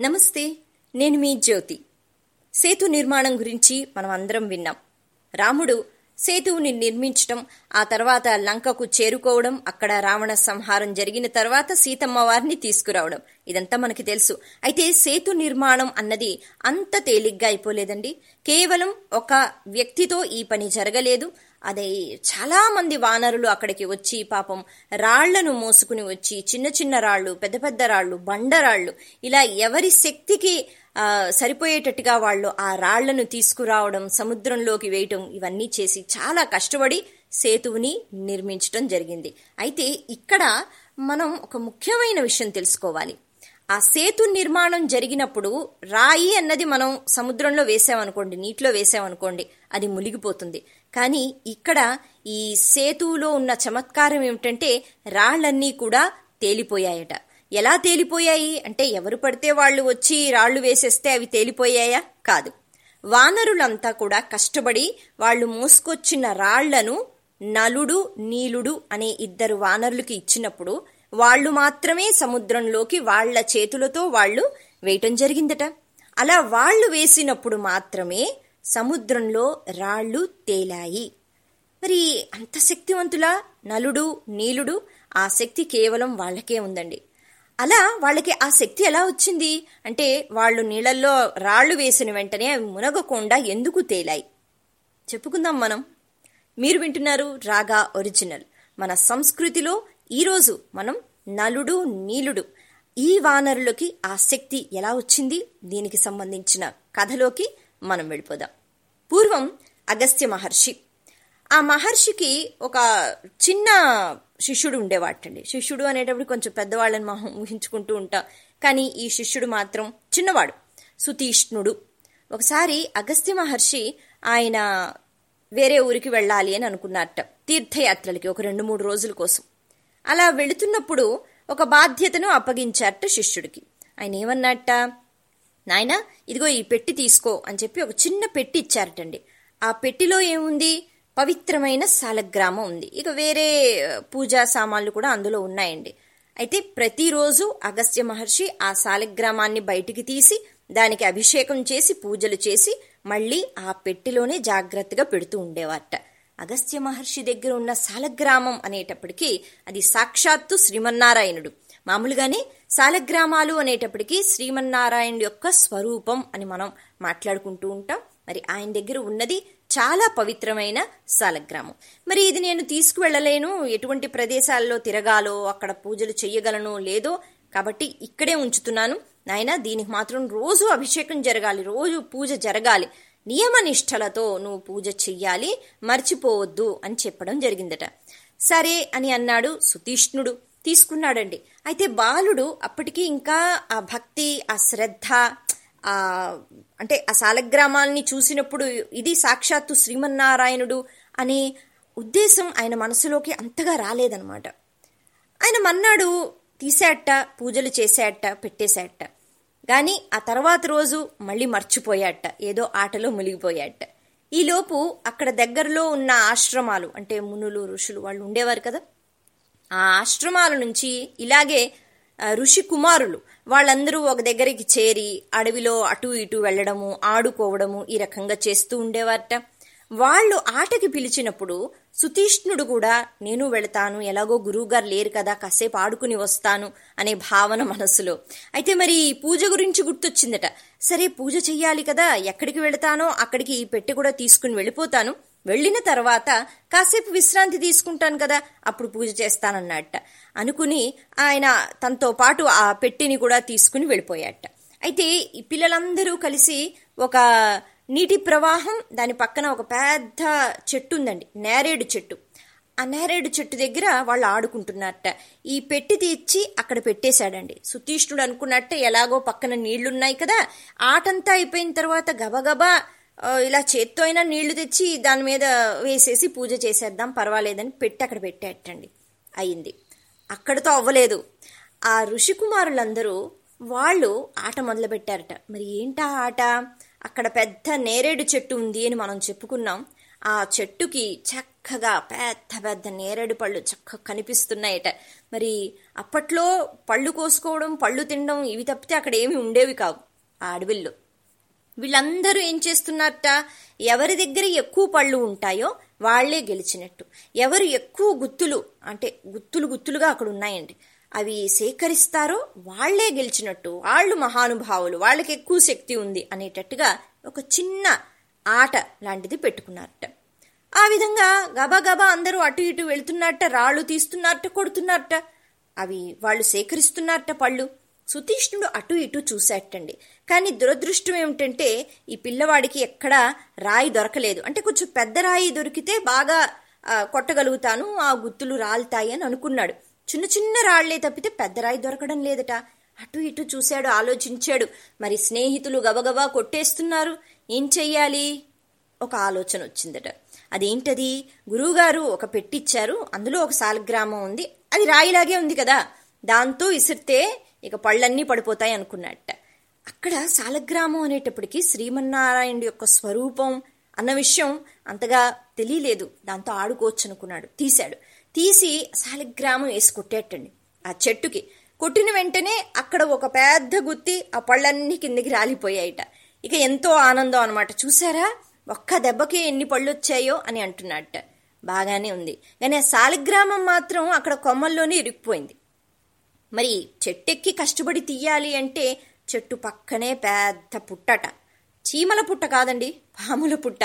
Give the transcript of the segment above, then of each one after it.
నమస్తే నేను మీ జ్యోతి. సేతు నిర్మాణం గురించి మనం అందరం విన్నాం. రాముడు సేతువుని నిర్మించటం ఆ తర్వాత లంకకు చేరుకోవడం అక్కడ రావణ సంహారం జరిగిన తర్వాత సీతమ్మ వారిని తీసుకురావడం. ఇదంతా మనకి తెలుసు. అయితే సేతు నిర్మాణం అన్నది అంత తేలిగ్గా అయిపోలేదండి. కేవలం ఒక వ్యక్తితో ఈ పని జరగలేదు. అదే చాలా మంది వానరులు అక్కడికి వచ్చి పాపం రాళ్ళను మోసుకుని వచ్చి చిన్న చిన్న రాళ్ళు పెద్ద పెద్ద రాళ్ళు బండరాళ్ళు ఇలా ఎవరి శక్తికి సరిపోయేటట్టుగా వాళ్ళు ఆ రాళ్ళను తీసుకురావడం సముద్రంలోకి వేయటం ఇవన్నీ చేసి చాలా కష్టపడి సేతువుని నిర్మించటం జరిగింది. అయితే ఇక్కడ మనం ఒక ముఖ్యమైన విషయం తెలుసుకోవాలి. ఆ సేతు నిర్మాణం జరిగినప్పుడు రాయి అన్నది మనం సముద్రంలో వేసామనుకోండి నీటిలో వేసామనుకోండి అది మునిగిపోతుంది. కానీ ఇక్కడ ఈ సేతువులో ఉన్న చమత్కారం ఏమిటంటే రాళ్ళన్నీ కూడా తేలిపోయాయట. ఎలా తేలిపోయాయి? అంటే ఎవరు పడితే వాళ్ళు వచ్చి రాళ్ళు వేసేస్తే అవి తేలిపోయాయా? కాదు. వానరులంతా కూడా కష్టపడి వాళ్ళు మోసుకొచ్చిన రాళ్ళను నలుడు నీలుడు అనే ఇద్దరు వానరులకి ఇచ్చినప్పుడు వాళ్ళు మాత్రమే సముద్రంలోకి వాళ్ళ చేతులతో వాళ్ళు వేయటం జరిగిందట. అలా వాళ్ళు వేసినప్పుడు మాత్రమే సముద్రంలో రాళ్ళు తేలాయి. మరి అంత శక్తివంతులా? నలుడు నీలుడు ఆ శక్తి కేవలం వాళ్ళకే ఉందండి. అలా వాళ్ళకి ఆ శక్తి ఎలా వచ్చింది? అంటే వాళ్ళు నీళ్ళల్లో రాళ్ళు వేసిన వెంటనే అవి మునగకుండా ఎందుకు తేలాయి? చెప్పుకుందాం మనం. మీరు వింటున్నారు రాగా ఒరిజినల్. మన సంస్కృతిలో ఈరోజు మనం నలుడు నీలుడు ఈ వానరులకి ఆ శక్తి ఎలా వచ్చింది? దీనికి సంబంధించిన కథలోకి మనం వెళ్ళిపోదాం. పూర్వం అగస్త్య మహర్షి. ఆ మహర్షికి ఒక చిన్న శిష్యుడు ఉండేవాటండి. శిష్యుడు అనేటప్పుడు కొంచెం పెద్దవాళ్ళని మనం ఊహించుకుంటూ ఉంటాం. కానీ ఈ శిష్యుడు మాత్రం చిన్నవాడు సుతీష్ణుడు. ఒకసారి అగస్త్య మహర్షి ఆయన వేరే ఊరికి వెళ్ళాలి అని అనుకున్నారట తీర్థయాత్రలకి ఒక రెండు మూడు రోజుల కోసం. అలా వెళుతున్నప్పుడు ఒక బాధ్యతను అప్పగించారట శిష్యుడికి. ఆయన ఏమన్నట్ట నాయన ఇదిగో ఈ పెట్టి తీసుకో అని చెప్పి ఒక చిన్న పెట్టి ఇచ్చారటండి. ఆ పెట్టిలో ఏముంది? పవిత్రమైన సాలగ్రామం ఉంది. ఇక వేరే పూజా సామాన్లు కూడా అందులో ఉన్నాయండి. అయితే ప్రతిరోజు అగస్త్య మహర్షి ఆ సాలగ్రామాన్ని బయటికి తీసి దానికి అభిషేకం చేసి పూజలు చేసి మళ్ళీ ఆ పెట్టిలోనే జాగ్రత్తగా పెడుతూ ఉండేవారట. అగస్త్య మహర్షి దగ్గర ఉన్న సాలగ్రామం అనేటప్పటికీ అది సాక్షాత్తు శ్రీమన్నారాయణుడు. మామూలుగానే సాలగ్రామాలు అనేటప్పటికీ శ్రీమన్నారాయణుడు యొక్క స్వరూపం అని మనం మాట్లాడుకుంటూ ఉంటాం. మరి ఆయన దగ్గర ఉన్నది చాలా పవిత్రమైన సాలగ్రామం. మరి ఇది నేను తీసుకువెళ్ళలేను. ఎటువంటి ప్రదేశాల్లో తిరగాలో అక్కడ పూజలు చెయ్యగలను లేదో కాబట్టి ఇక్కడే ఉంచుతున్నాను. నాయన దీనికి మాత్రం రోజు అభిషేకం జరగాలి రోజు పూజ జరగాలి. నియమనిష్టలతో నువ్వు పూజ చెయ్యాలి మర్చిపోవద్దు అని చెప్పడం జరిగిందట. సరే అని అన్నాడు సుతీష్ణుడు. తీసుకున్నాడండి. అయితే బాలుడు అప్పటికి ఇంకా ఆ భక్తి ఆ శ్రద్ధ ఆ అంటే ఆ సాలగ్రామాల్ని చూసినప్పుడు ఇది సాక్షాత్తు శ్రీమన్నారాయణుడు అనే ఉద్దేశం ఆయన మనసులోకి అంతగా రాలేదనమాట ఆయన మన్నాడు తీసేట పూజలు చేసేట పెట్టేసేట. కానీ ఆ తర్వాత రోజు మళ్ళీ మర్చిపోయాట ఏదో ఆటలో మునిగిపోయాట. ఈలోపు అక్కడ దగ్గరలో ఉన్న ఆశ్రమాలు అంటే మునులు ఋషులు వాళ్ళు ఉండేవారు కదా? ఆ ఆశ్రమాల నుంచి ఇలాగే ఋషి కుమారులు వాళ్ళందరూ ఒక దగ్గరికి చేరి అడవిలో అటు ఇటు వెళ్ళడము ఆడుకోవడము ఈ రకంగా చేస్తూ ఉండేవారట. వాళ్ళు ఆటకి పిలిచినప్పుడు సుతీష్ణుడు కూడా నేను వెళతాను ఎలాగో గురువుగారు లేరు కదా కాసేపు ఆడుకుని వస్తాను అనే భావన మనసులో. అయితే మరి ఈ పూజ గురించి గుర్తొచ్చిందట. సరే పూజ చెయ్యాలి కదా ఎక్కడికి వెళతానో అక్కడికి ఈ పెట్టె కూడా తీసుకుని వెళ్ళిపోతాను. వెళ్ళిన తర్వాత కాసేపు విశ్రాంతి తీసుకుంటాను కదా అప్పుడు పూజ చేస్తానన్నట్ట. అనుకుని ఆయన తనతో పాటు ఆ పెట్టిని కూడా తీసుకుని వెళ్ళిపోయాట. అయితే ఈ పిల్లలందరూ కలిసి ఒక నీటి ప్రవాహం దాని పక్కన ఒక పెద్ద చెట్టు ఉందండి నేరేడు చెట్టు. ఆ నేరేడు చెట్టు దగ్గర వాళ్ళు ఆడుకుంటున్నారట ఈ పెట్టి తీర్చి అక్కడ పెట్టేశాడండి. సుతీష్ణుడు అనుకున్నట్టే ఎలాగో పక్కన నీళ్ళున్నాయి కదా ఆటంతా అయిపోయిన తర్వాత గబగబా ఇలా చేత్తో అయినా నీళ్ళు తెచ్చి దాని మీద వేసేసి పూజ చేసేద్దాం పర్వాలేదని పెట్టి అక్కడ పెట్టేటండి అయింది అక్కడతో అవ్వలేదు. ఆ ఋషికుమారులందరూ వాళ్ళు ఆట మొదలుపెట్టారట. మరి ఏంటా ఆట? అక్కడ పెద్ద నేరేడు చెట్టు ఉంది అని మనం చెప్పుకున్నాం. ఆ చెట్టుకి చక్కగా పెద్ద పెద్ద నేరేడు పళ్ళు చక్కగా కనిపిస్తున్నాయట. మరి అప్పట్లో పళ్ళు కోసుకోవడం పళ్ళు తినడం ఇవి తప్పితే అక్కడ ఏమి ఉండేవి కావు. ఆ అడవిల్లో. వీళ్ళందరూ ఏం చేస్తున్నారట? ఎవరి దగ్గర ఎక్కువ పళ్ళు ఉంటాయో వాళ్ళే గెలిచినట్టు. ఎవరు ఎక్కువ గుత్తులు అంటే గుత్తులు గుత్తులుగా అక్కడ ఉన్నాయండి. అవి సేకరిస్తారో వాళ్ళే గెలిచినట్టు. వాళ్ళు మహానుభావులు వాళ్ళకి ఎక్కువ శక్తి ఉంది అనేటట్టుగా ఒక చిన్న ఆట లాంటిది పెట్టుకున్నారట. ఆ విధంగా గబా గబా అందరూ అటు ఇటు వెళ్తున్నట్ట రాళ్ళు తీస్తున్నట్ట కొడుతున్నట్ట అవి వాళ్ళు సేకరిస్తున్నట్ట పళ్ళు. సుతీష్ణుడు అటు ఇటు చూశాటండి కానీ దురదృష్టం ఏమిటంటే ఈ పిల్లవాడికి ఎక్కడా రాయి దొరకలేదు. అంటే కొంచెం పెద్ద రాయి దొరికితే బాగా కొట్టగలుగుతాను ఆ గుత్తులు రాలుతాయి అని అనుకున్నాడు. చిన్న చిన్న రాళ్ళే తప్పితే పెద్ద రాయి దొరకడం లేదట. అటు ఇటు చూశాడు ఆలోచించాడు. మరి స్నేహితులు గబగబా కొట్టేస్తున్నారు. ఏం చెయ్యాలి? ఒక ఆలోచన వచ్చిందట. అదేంటది? గురువుగారు ఒక పెట్టిచ్చారు. అందులో ఒక సాలగ్రామం ఉంది. అది రాయిలాగే ఉంది కదా. దాంతో ఇసిరితే ఇక పళ్ళన్నీ పడిపోతాయి అనుకున్నట్ట. అక్కడ సాలగ్రామం అనేటప్పటికీ శ్రీమన్నారాయణుడి యొక్క స్వరూపం అన్న విషయం అంతగా తెలియలేదు. దాంతో ఆడుకోవచ్చు అనుకున్నాడు తీశాడు. తీసి సాలగ్రామం వేసి కొట్టేటండి. ఆ చెట్టుకి. కొట్టిన వెంటనే అక్కడ ఒక పెద్ద గుత్తి ఆ పళ్ళన్నీ కిందకి రాలిపోయాయిట. ఇక ఎంతో ఆనందం అనమాట చూసారా ఒక్క దెబ్బకి ఎన్ని పళ్ళు వచ్చాయో అని అంటున్నట్ట. బాగానే ఉంది. కానీ ఆ సాలగ్రామం మాత్రం అక్కడ కొమ్మల్లోనే ఇరుక్కుపోయింది. మరి చెట్టెక్కి కష్టపడి తీయాలి అంటే చెట్టు పక్కనే పెద్ద పుట్టట. చీమల పుట్ట కాదండి పాముల పుట్ట.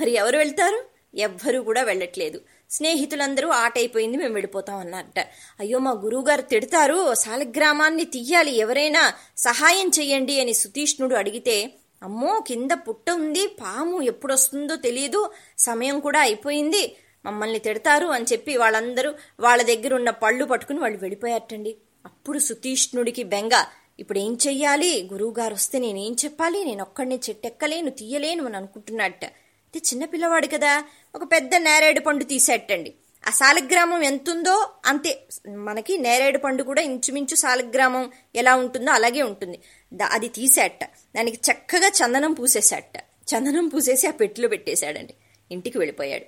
మరి ఎవరు వెళ్తారు? ఎవ్వరూ కూడా వెళ్ళట్లేదు. స్నేహితులందరూ ఆట అయిపోయింది మేము వెళ్ళిపోతాం అన్నట్ట. అయ్యో మా గురువుగారు తిడతారు సాలగ్రామాన్ని తీయాలి ఎవరైనా సహాయం చెయ్యండి అని సుతీష్ణుడు అడిగితే అమ్మో కింద పుట్ట ఉంది పాము ఎప్పుడొస్తుందో తెలియదు సమయం కూడా అయిపోయింది మమ్మల్ని తిడతారు అని చెప్పి వాళ్ళందరూ వాళ్ళ దగ్గర ఉన్న పళ్ళు పట్టుకుని వాళ్ళు వెళ్ళిపోయారటండి. అప్పుడు సుతీష్ణుడికి బెంగ ఇప్పుడు ఏం చెయ్యాలి? గురువుగారు వస్తే నేనేం చెప్పాలి? నేను ఒక్కడిని చెట్టెక్కలేను తీయలేను అని అనుకుంటున్నట్ట. అయితే చిన్నపిల్లవాడు కదా ఒక పెద్ద నేరేడు పండు తీసేటండి ఆ సాలగ్రామం ఎంతుందో అంతే. మనకి నేరేడు పండు కూడా ఇంచుమించు సాలగ్రామం ఎలా ఉంటుందో అలాగే ఉంటుంది. అది తీసేట దానికి చక్కగా చందనం పూసేసేట చందనం పూసేసి ఆ పెట్టిలో పెట్టేశాడండి. ఇంటికి వెళ్ళిపోయాడు.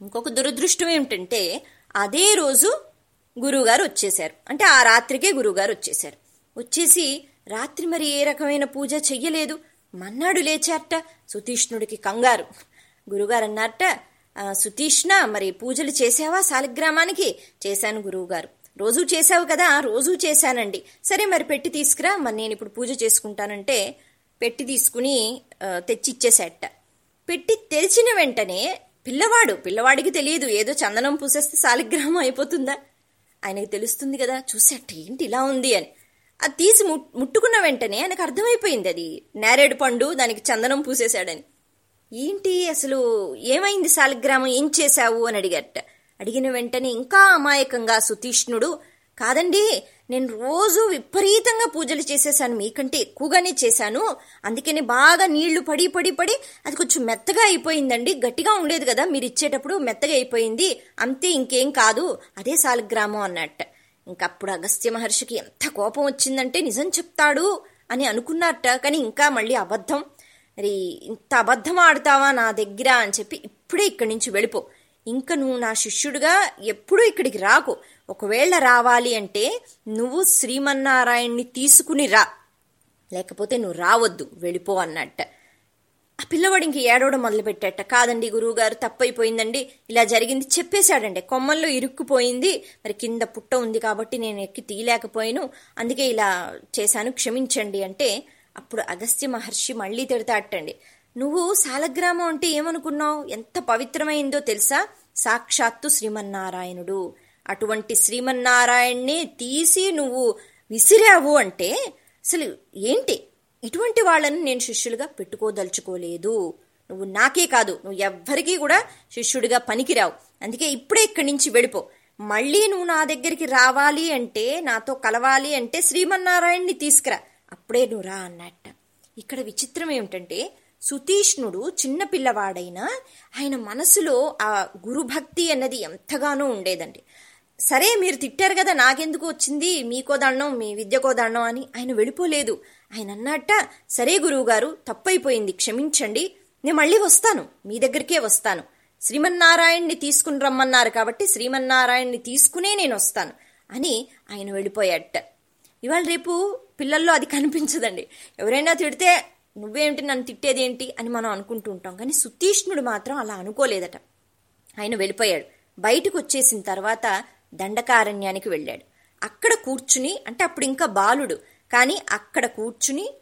ఇంకొక దురదృష్టం ఏమిటంటే అదే రోజు గురువుగారు వచ్చేశారు. అంటే ఆ రాత్రికే గురువుగారు వచ్చేశారు. వచ్చేసి రాత్రి మరి ఏ రకమైన పూజ చెయ్యలేదు. మన్నాడు లేచారట. సుతీష్ణుడికి కంగారు. గురుగారు అన్నారట సుతీష్ణ మరి పూజలు చేసావా సాలిగ్రామానికి? చేశాను గురువుగారు. రోజూ చేశావు కదా రోజూ చేశానండి. సరే మరి పెట్టి తీసుకురా. మరి నేను ఇప్పుడు పూజ చేసుకుంటానంటే పెట్టి తీసుకుని తెచ్చి ఇచ్చేసేట పెట్టి తెరిచిన వెంటనే పిల్లవాడు పిల్లవాడికి తెలియదు. ఏదో చందనం పూసేస్తే సాలిగ్రామం అయిపోతుందా? ఆయనకి తెలుస్తుంది కదా చూసేట ఏంటి ఇలా ఉంది అని. అది తీసి ముట్టుకున్న వెంటనే ఆయనకు అర్థమైపోయింది అది. నేరేడు పండు దానికి చందనం పూసేశాడని. ఏంటి అసలు ఏమైంది శాలిగ్రామం? ఏం చేశావు? అని అడిగట. అడిగిన వెంటనే ఇంకా అమాయకంగా సుతీష్ణుడు కాదండి నేను రోజు విపరీతంగా పూజలు చేసేసాను మీకంటే ఎక్కువగానే చేశాను. అందుకని బాగా నీళ్ళు పడి పడి పడి అది కొంచెం మెత్తగా అయిపోయిందండి. గట్టిగా ఉండేది కదా మీరు ఇచ్చేటప్పుడు మెత్తగా అయిపోయింది. అంతే ఇంకేం కాదు అదే సాలగ్రామం అన్నట్ట. ఇంకప్పుడు అగస్త్య మహర్షికి ఎంత కోపం వచ్చిందంటే నిజం చెప్తాడు అని అనుకున్నట్ట కానీ ఇంకా మళ్ళీ అబద్ధం. మరి ఇంత అబద్ధం ఆడతావా నా దగ్గర అని చెప్పి ఇప్పుడే ఇక్కడి నుంచి వెళ్ళిపో. ఇంక నువ్వు నా శిష్యుడిగా ఎప్పుడూ ఇక్కడికి రాకు. ఒకవేళ రావాలి అంటే నువ్వు శ్రీమన్నారాయణ్ణి తీసుకుని రా. లేకపోతే నువ్వు రావద్దు వెళ్ళిపో అన్నట్ట. ఆ పిల్లవాడు ఇంక ఏడవడం మొదలుపెట్టాట. కాదండి గురువుగారు తప్పైపోయిందండి. ఇలా జరిగింది చెప్పేశాడండి. కొమ్మల్లో ఇరుక్కుపోయింది. మరి కింద పుట్ట ఉంది కాబట్టి నేను ఎక్కి తీయలేకపోయాను. అందుకే ఇలా చేశాను. క్షమించండి అంటే అప్పుడు అగస్త్య మహర్షి మళ్ళీ తిడతాటండి నువ్వు సాలగ్రామం అంటే ఏమనుకున్నావు? ఎంత పవిత్రమైందో తెలుసా? సాక్షాత్తు శ్రీమన్నారాయణుడు. అటువంటి శ్రీమన్నారాయణ్ణి తీసి నువ్వు విసిరావు అంటే అసలు ఏంటి? ఇటువంటి వాళ్ళని నేను శిష్యులుగా పెట్టుకోదలుచుకోలేదు. నువ్వు నాకే కాదు నువ్వు ఎవ్వరికీ కూడా శిష్యుడిగా పనికిరావు. అందుకే ఇప్పుడే ఇక్కడి నుంచి వెళ్ళిపో. మళ్ళీ నువ్వు నా దగ్గరికి రావాలి అంటే నాతో కలవాలి అంటే శ్రీమన్నారాయణ్ణి తీసుకురా. అప్పుడే నువ్వు రా అన్నట్ట. ఇక్కడ విచిత్రం ఏమిటంటే సుతీష్ణుడు చిన్న పిల్లవాడైనా ఆయన మనసులో ఆ గురుభక్తి అన్నది ఎంతగానో ఉండేదండి. సరే మీరు తిట్టారు కదా నాకెందుకు వచ్చింది? మీకో దండం మీ విద్యకో దండం అని ఆయన వెళ్ళిపోలేదు. ఆయన అన్నట్ట సరే గురువుగారు తప్పైపోయింది క్షమించండి. నేను మళ్ళీ వస్తాను మీ దగ్గరికే వస్తాను. శ్రీమన్నారాయణ్ణి తీసుకుని రమ్మన్నారు కాబట్టి శ్రీమన్నారాయణ్ణి తీసుకునే నేను వస్తాను అని ఆయన వెళ్ళిపోయాట ఇవాళ రేపు పిల్లల్లో అది కనిపించదండి. ఎవరైనా తిడితే నువ్వేంటి నన్ను తిట్టేదేంటి అని మనం అనుకుంటూ ఉంటాం. కానీ సుతీష్ణుడు మాత్రం అలా అనుకోలేదట. ఆయన వెళ్ళిపోయాడు. బయటకు వచ్చేసిన తర్వాత దండకారణ్యానికి వెళ్ళాడు. అక్కడ కూర్చుని అంటే అప్పుడు ఇంకా బాలుడు కానీ అక్కడ కూర్చుని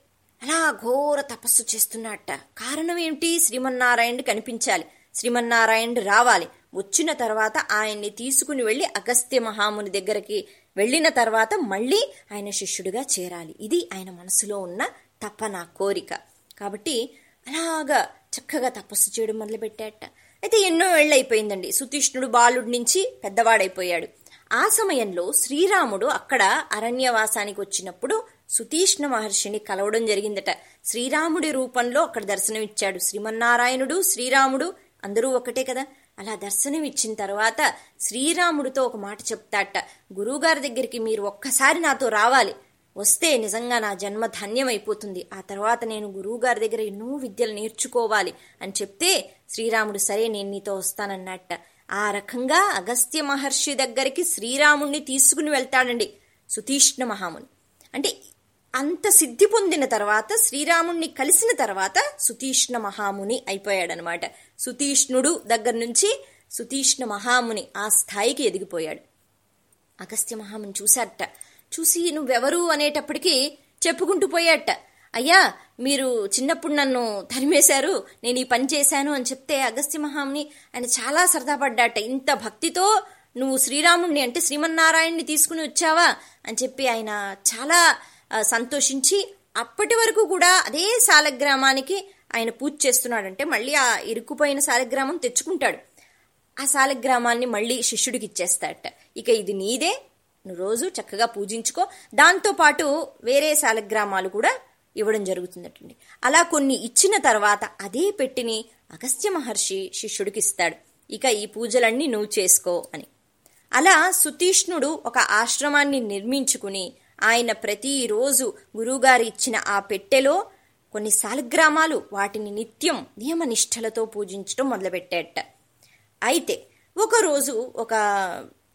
అలా ఘోర తపస్సు చేస్తున్నట్ట కారణం ఏమిటి? శ్రీమన్నారాయణుడు కనిపించాలి. శ్రీమన్నారాయణుడు రావాలి. వచ్చిన తర్వాత ఆయన్ని తీసుకుని వెళ్ళి అగస్త్య మహాముని దగ్గరికి వెళ్ళిన తర్వాత మళ్ళీ ఆయన శిష్యుడిగా చేరాలి. ఇది ఆయన మనసులో ఉన్న తపన కోరిక. కాబట్టి అలాగా చక్కగా తపస్సు చేయడం మొదలుపెట్టాట అయితే ఎన్నో ఏళ్ళైపోయిందండి. సుతీష్ణుడు బాలుడి నుంచి పెద్దవాడైపోయాడు. ఆ సమయంలో శ్రీరాముడు అక్కడ అరణ్యవాసానికి వచ్చినప్పుడు సుతీష్ణ మహర్షిని కలవడం జరిగిందట. శ్రీరాముడి రూపంలో అక్కడ దర్శనమిచ్చాడు. శ్రీమన్నారాయణుడు శ్రీరాముడు అందరూ ఒకటే కదా. అలా దర్శనం ఇచ్చిన తర్వాత శ్రీరాముడితో ఒక మాట చెప్తాట గురువుగారి దగ్గరికి మీరు ఒక్కసారి నాతో రావాలి. వస్తే నిజంగా నా జన్మ ధన్యమైపోతుంది. ఆ తర్వాత నేను గురువుగారి దగ్గర ఎన్నో విద్యలు నేర్చుకోవాలి అని చెప్తే శ్రీరాముడు సరే నేను నీతో వస్తానన్నట్ట. ఆ రకంగా అగస్త్య మహర్షి దగ్గరికి శ్రీరాముణ్ణి తీసుకుని వెళ్తాడండి సుతీష్ణ మహాముని. అంటే అంత సిద్ధి పొందిన తర్వాత శ్రీరాముణ్ణి కలిసిన తర్వాత సుతీష్ణ మహాముని అయిపోయాడనమాట సుతీష్ణుడు దగ్గర నుంచి సుతీష్ణ మహాముని ఆ స్థాయికి ఎదిగిపోయాడు. అగస్త్య మహాముని చూశాట చూసి నువ్వెవరు అనేటప్పటికీ చెప్పుకుంటూ పోయాట. అయ్యా మీరు చిన్నప్పుడు నన్ను తరిమేశారు నేను ఈ పని చేశాను అని చెప్తే అగస్త్య మహాముని ఆయన చాలా సరదా పడ్డాట. ఇంత భక్తితో నువ్వు శ్రీరాముణ్ణి అంటే శ్రీమన్నారాయణ్ణి తీసుకుని వచ్చావా అని చెప్పి ఆయన చాలా సంతోషించి అప్పటి వరకు కూడా అదే సాలగ్రామానికి ఆయన పూజ చేస్తున్నాడంటే మళ్ళీ ఆ ఇరుక్కుపోయిన సాలగ్రామం తెచ్చుకుంటాడు. ఆ సాలగ్రామాన్ని మళ్ళీ శిష్యుడికి ఇచ్చేస్తాడట. ఇక ఇది నీదే నువ్వు రోజు చక్కగా పూజించుకో. దాంతో పాటు వేరే శాలగ్రామాలు కూడా ఇవ్వడం జరుగుతుందటండి. అలా కొన్ని ఇచ్చిన తర్వాత అదే పెట్టిని అగస్త్య మహర్షి శిష్యుడికి ఇస్తాడు. ఇక ఈ పూజలన్నీ నువ్వు చేసుకో అని. అలా సుతీష్ణుడు ఒక ఆశ్రమాన్ని నిర్మించుకుని ఆయన ప్రతిరోజు గురువుగారు ఇచ్చిన ఆ పెట్టెలో కొన్ని శాలగ్రామాలు వాటిని నిత్యం నియమనిష్టలతో పూజించడం మొదలుపెట్టాట అయితే ఒకరోజు ఒక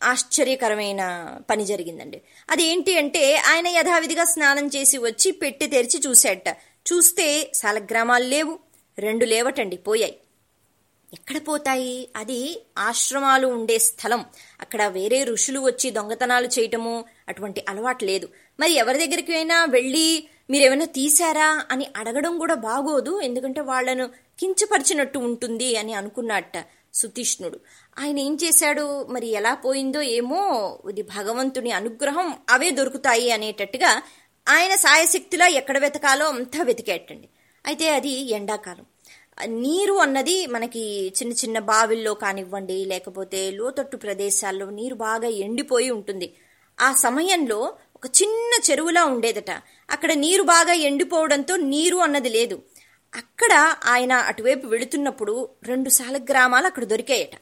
ఆశ్చర్యకరమైన పని జరిగిందండి. అదేంటి అంటే ఆయన యథావిధిగా స్నానం చేసి వచ్చి పెట్టి తెరిచి చూశాట చూస్తే శాలగ్రామాలు లేవు రెండు లేవటండి పోయాయి. ఎక్కడ పోతాయి? అది ఆశ్రమాలు ఉండే స్థలం. అక్కడ వేరే ఋషులు వచ్చి దొంగతనాలు చేయటము అటువంటి అలవాటు లేదు. మరి ఎవరి దగ్గరికి అయినా వెళ్ళి మీరేమైనా తీశారా అని అడగడం కూడా బాగోదు ఎందుకంటే వాళ్ళను కించపరిచినట్టు ఉంటుంది అని అనుకున్నట్ట. సుతీష్ణుడు. ఆయన ఏం చేశాడు? మరి ఎలా పోయిందో ఏమో? ఇది భగవంతుని అనుగ్రహం అవే దొరుకుతాయి అనేటట్టుగా ఆయన సాయశక్తిలో ఎక్కడ వెతకాలో అంతా వెతికేటండి. అయితే అది ఎండాకాలం. నీరు అన్నది మనకి చిన్న చిన్న బావిల్లో కానివ్వండి లేకపోతే లోతట్టు ప్రదేశాల్లో నీరు బాగా ఎండిపోయి ఉంటుంది. ఆ సమయంలో ఒక చిన్న చెరువులా ఉండేదట. అక్కడ నీరు బాగా ఎండిపోవడంతో నీరు అన్నది లేదు. అక్కడ ఆయన అటువైపు వెళుతున్నప్పుడు రెండు సాలగ్రామాలు అక్కడ దొరికాయట.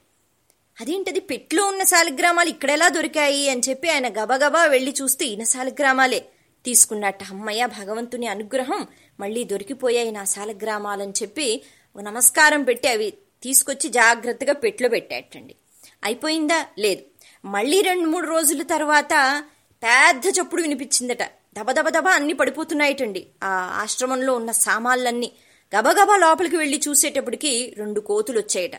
అదేంటది? పెట్లో ఉన్న సాలగ్రామాలు ఇక్కడెలా దొరికాయి అని చెప్పి ఆయన గబగబా వెళ్ళి చూస్తే ఈయన సాలగ్రామాలే తీసుకున్నట్ట అమ్మయ్య భగవంతుని అనుగ్రహం మళ్ళీ దొరికిపోయాయి నా అని చెప్పి ఒక నమస్కారం పెట్టి అవి తీసుకొచ్చి జాగ్రత్తగా పెట్లో పెట్టేటండి. అయిపోయిందా? లేదు. మళ్ళీ రెండు మూడు రోజుల తర్వాత పెద్ద చప్పుడు వినిపించిందట. దబదబదబ దబ అన్ని పడిపోతున్నాయటండి. ఆ ఆశ్రమంలో ఉన్న సామాన్లన్నీ. గబగబా లోపలికి వెళ్ళి చూసేటప్పటికి రెండు కోతులు వచ్చాయట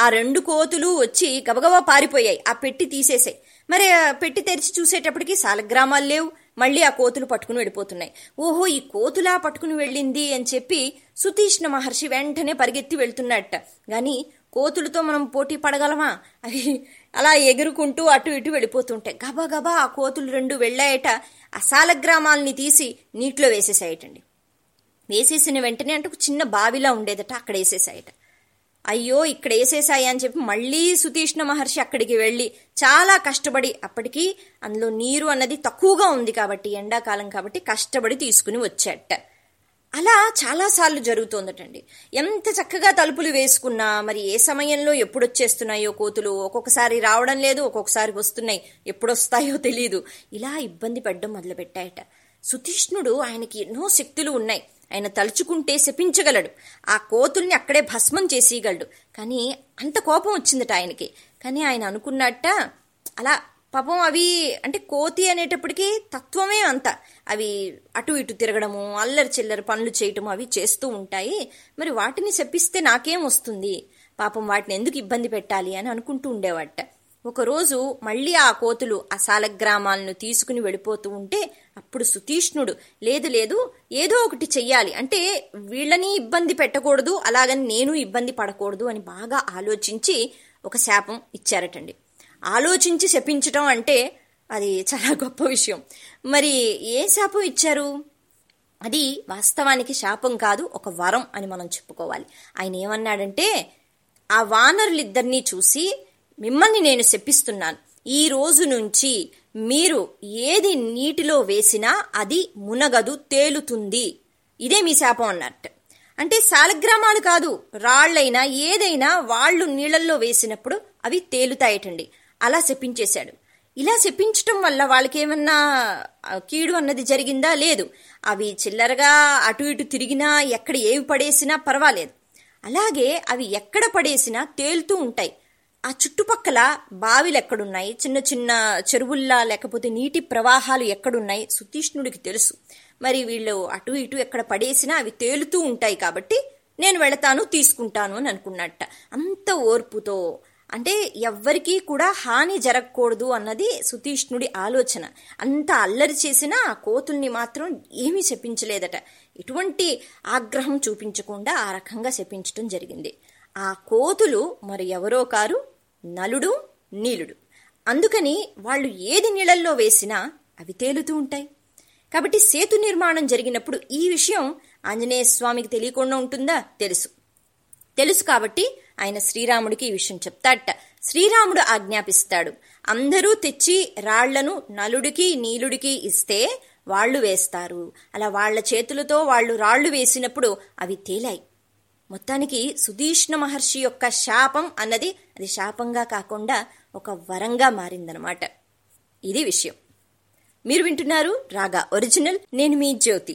ఆ రెండు కోతులు వచ్చి గబగబా పారిపోయాయి. ఆ పెట్టి తీసేసాయి. మరి ఆ పెట్టి తెరిచి చూసేటప్పటికి సాలగ్రామాలు లేవు. మళ్ళీ ఆ కోతులు పట్టుకుని వెళ్ళిపోతున్నాయి. ఓహో ఈ కోతులా పట్టుకుని వెళ్ళింది అని చెప్పి సుతీష్ణ మహర్షి వెంటనే పరిగెత్తి వెళ్తున్నట్ట. గాని కోతులతో మనం పోటీ పడగలమా? అవి అలా ఎగురుకుంటూ అటు ఇటు వెళ్ళిపోతుంటాయి. గబా గబా ఆ కోతులు రెండు వెళ్ళాయట. ఆ సాలగ్రామాల్ని తీసి నీటిలో వేసేసాయటండి. వేసేసిన వెంటనే అంటే ఒక చిన్న బావిలా ఉండేదట అక్కడ వేసేసాయట. అయ్యో ఇక్కడ వేసేసాయి అని చెప్పి మళ్ళీ సుతీష్ణ మహర్షి అక్కడికి వెళ్ళి చాలా కష్టపడి అప్పటికి అందులో నీరు అన్నది తక్కువగా ఉంది కాబట్టి ఎండాకాలం కాబట్టి కష్టపడి తీసుకుని వచ్చాట. అలా చాలాసార్లు జరుగుతోందటండి. ఎంత చక్కగా తలుపులు వేసుకున్నా మరి ఏ సమయంలో ఎప్పుడు వచ్చేస్తున్నాయో కోతులు ఒక్కొక్కసారి రావడం లేదు ఒక్కొక్కసారి వస్తున్నాయి ఎప్పుడొస్తాయో తెలియదు ఇలా ఇబ్బంది పడ్డం మొదలుపెట్టాయట. సుతీష్ణుడు ఆయనకి ఎన్నో శక్తులు ఉన్నాయి. ఆయన తలుచుకుంటే శపించగలడు. ఆ కోతుల్ని అక్కడే భస్మం చేసేయగలడు. కానీ అంత కోపం వచ్చిందట ఆయనకి. కానీ ఆయన అనుకున్నట్ట అలా పాపం అవి అంటే కోతి అనేటప్పటికీ తత్వమే అంత. అవి అటు ఇటు తిరగడము అల్లరి చిల్లరి పనులు చేయటము అవి చేస్తూ ఉంటాయి. మరి వాటిని శపిస్తే నాకేం వస్తుంది? పాపం వాటిని ఎందుకు ఇబ్బంది పెట్టాలి అని అనుకుంటూ ఉండేవాట. ఒకరోజు మళ్ళీ ఆ కోతులు ఆ సాలగ్రామాలను తీసుకుని వెళ్ళిపోతూ ఉంటే అప్పుడు సుతీష్ణుడు లేదు లేదు ఏదో ఒకటి చెయ్యాలి. అంటే వీళ్ళని ఇబ్బంది పెట్టకూడదు అలాగని నేను ఇబ్బంది పడకూడదు అని బాగా ఆలోచించి ఒక శాపం ఇచ్చారటండి. ఆలోచించి శపించటం అంటే అది చాలా గొప్ప విషయం. మరి ఏ శాపం ఇచ్చారు? అది వాస్తవానికి శాపం కాదు ఒక వరం అని మనం చెప్పుకోవాలి. ఆయన ఏమన్నాడంటే ఆ వానరులిద్దరినీ చూసి మిమ్మల్ని నేను శపిస్తున్నాను. ఈ రోజు నుంచి మీరు ఏది నీటిలో వేసినా అది మునగదు తేలుతుంది. ఇదే మీ శాపం అన్నట్టు. అంటే శాలగ్రామాలు కాదు రాళ్ళైనా ఏదైనా వాళ్ళు నీళ్ళల్లో వేసినప్పుడు అవి తేలుతాయటండి. అలా శపించేశాడు. ఇలా శపించటం వల్ల వాళ్ళకి ఏమన్నా కీడు అన్నది జరిగిందా? లేదు. అవి చిల్లరగా అటు ఇటు తిరిగినా ఎక్కడ ఏవి పడేసినా పర్వాలేదు. అలాగే అవి ఎక్కడ పడేసినా తేలుతూ ఉంటాయి. ఆ చుట్టుపక్కల బావిలు ఎక్కడున్నాయి? చిన్న చిన్న చెరువుల్లా లేకపోతే నీటి ప్రవాహాలు ఎక్కడున్నాయి? సుతీష్ణుడికి తెలుసు. మరి వీళ్ళు అటు ఇటు ఎక్కడ పడేసినా అవి తేలుతూ ఉంటాయి కాబట్టి నేను వెళతాను తీసుకుంటాను అని అనుకున్నట్ట. అంత ఓర్పుతో. అంటే ఎవ్వరికీ కూడా హాని జరగకూడదు అన్నది సుతీష్ణుడి ఆలోచన. అంత అల్లరి చేసినా ఆ కోతుల్ని మాత్రం ఏమీ శపించలేదట ఎటువంటి ఆగ్రహం చూపించకుండా ఆ రకంగా శపించటం జరిగింది. ఆ కోతులు మరి ఎవరో కారు? నలుడు నీలుడు. అందుకని వాళ్ళు ఏది నీళ్ళల్లో వేసినా అవి తేలుతూ ఉంటాయి. కాబట్టి సేతు నిర్మాణం జరిగినప్పుడు ఈ విషయం ఆంజనేయ స్వామికి తెలియకుండా ఉంటుందా? తెలుసు. తెలుసు కాబట్టి ఆయన శ్రీరాముడికి ఈ విషయం చెప్తాడట. శ్రీరాముడు ఆజ్ఞాపిస్తాడు. అందరూ తెచ్చి రాళ్ళను నలుడికి నీలుడికి ఇస్తే వాళ్ళు వేస్తారు. అలా వాళ్ళ చేతులతో వాళ్ళు రాళ్ళు వేసినప్పుడు అవి తేలాయి. మొత్తానికి సుధీష్ణ మహర్షి యొక్క శాపం అన్నది అది శాపంగా కాకుండా ఒక వరంగా మారిందనమాట ఇది విషయం. మీరు వింటున్నారు రాగా ఒరిజినల్ నేను మీ జ్యోతి.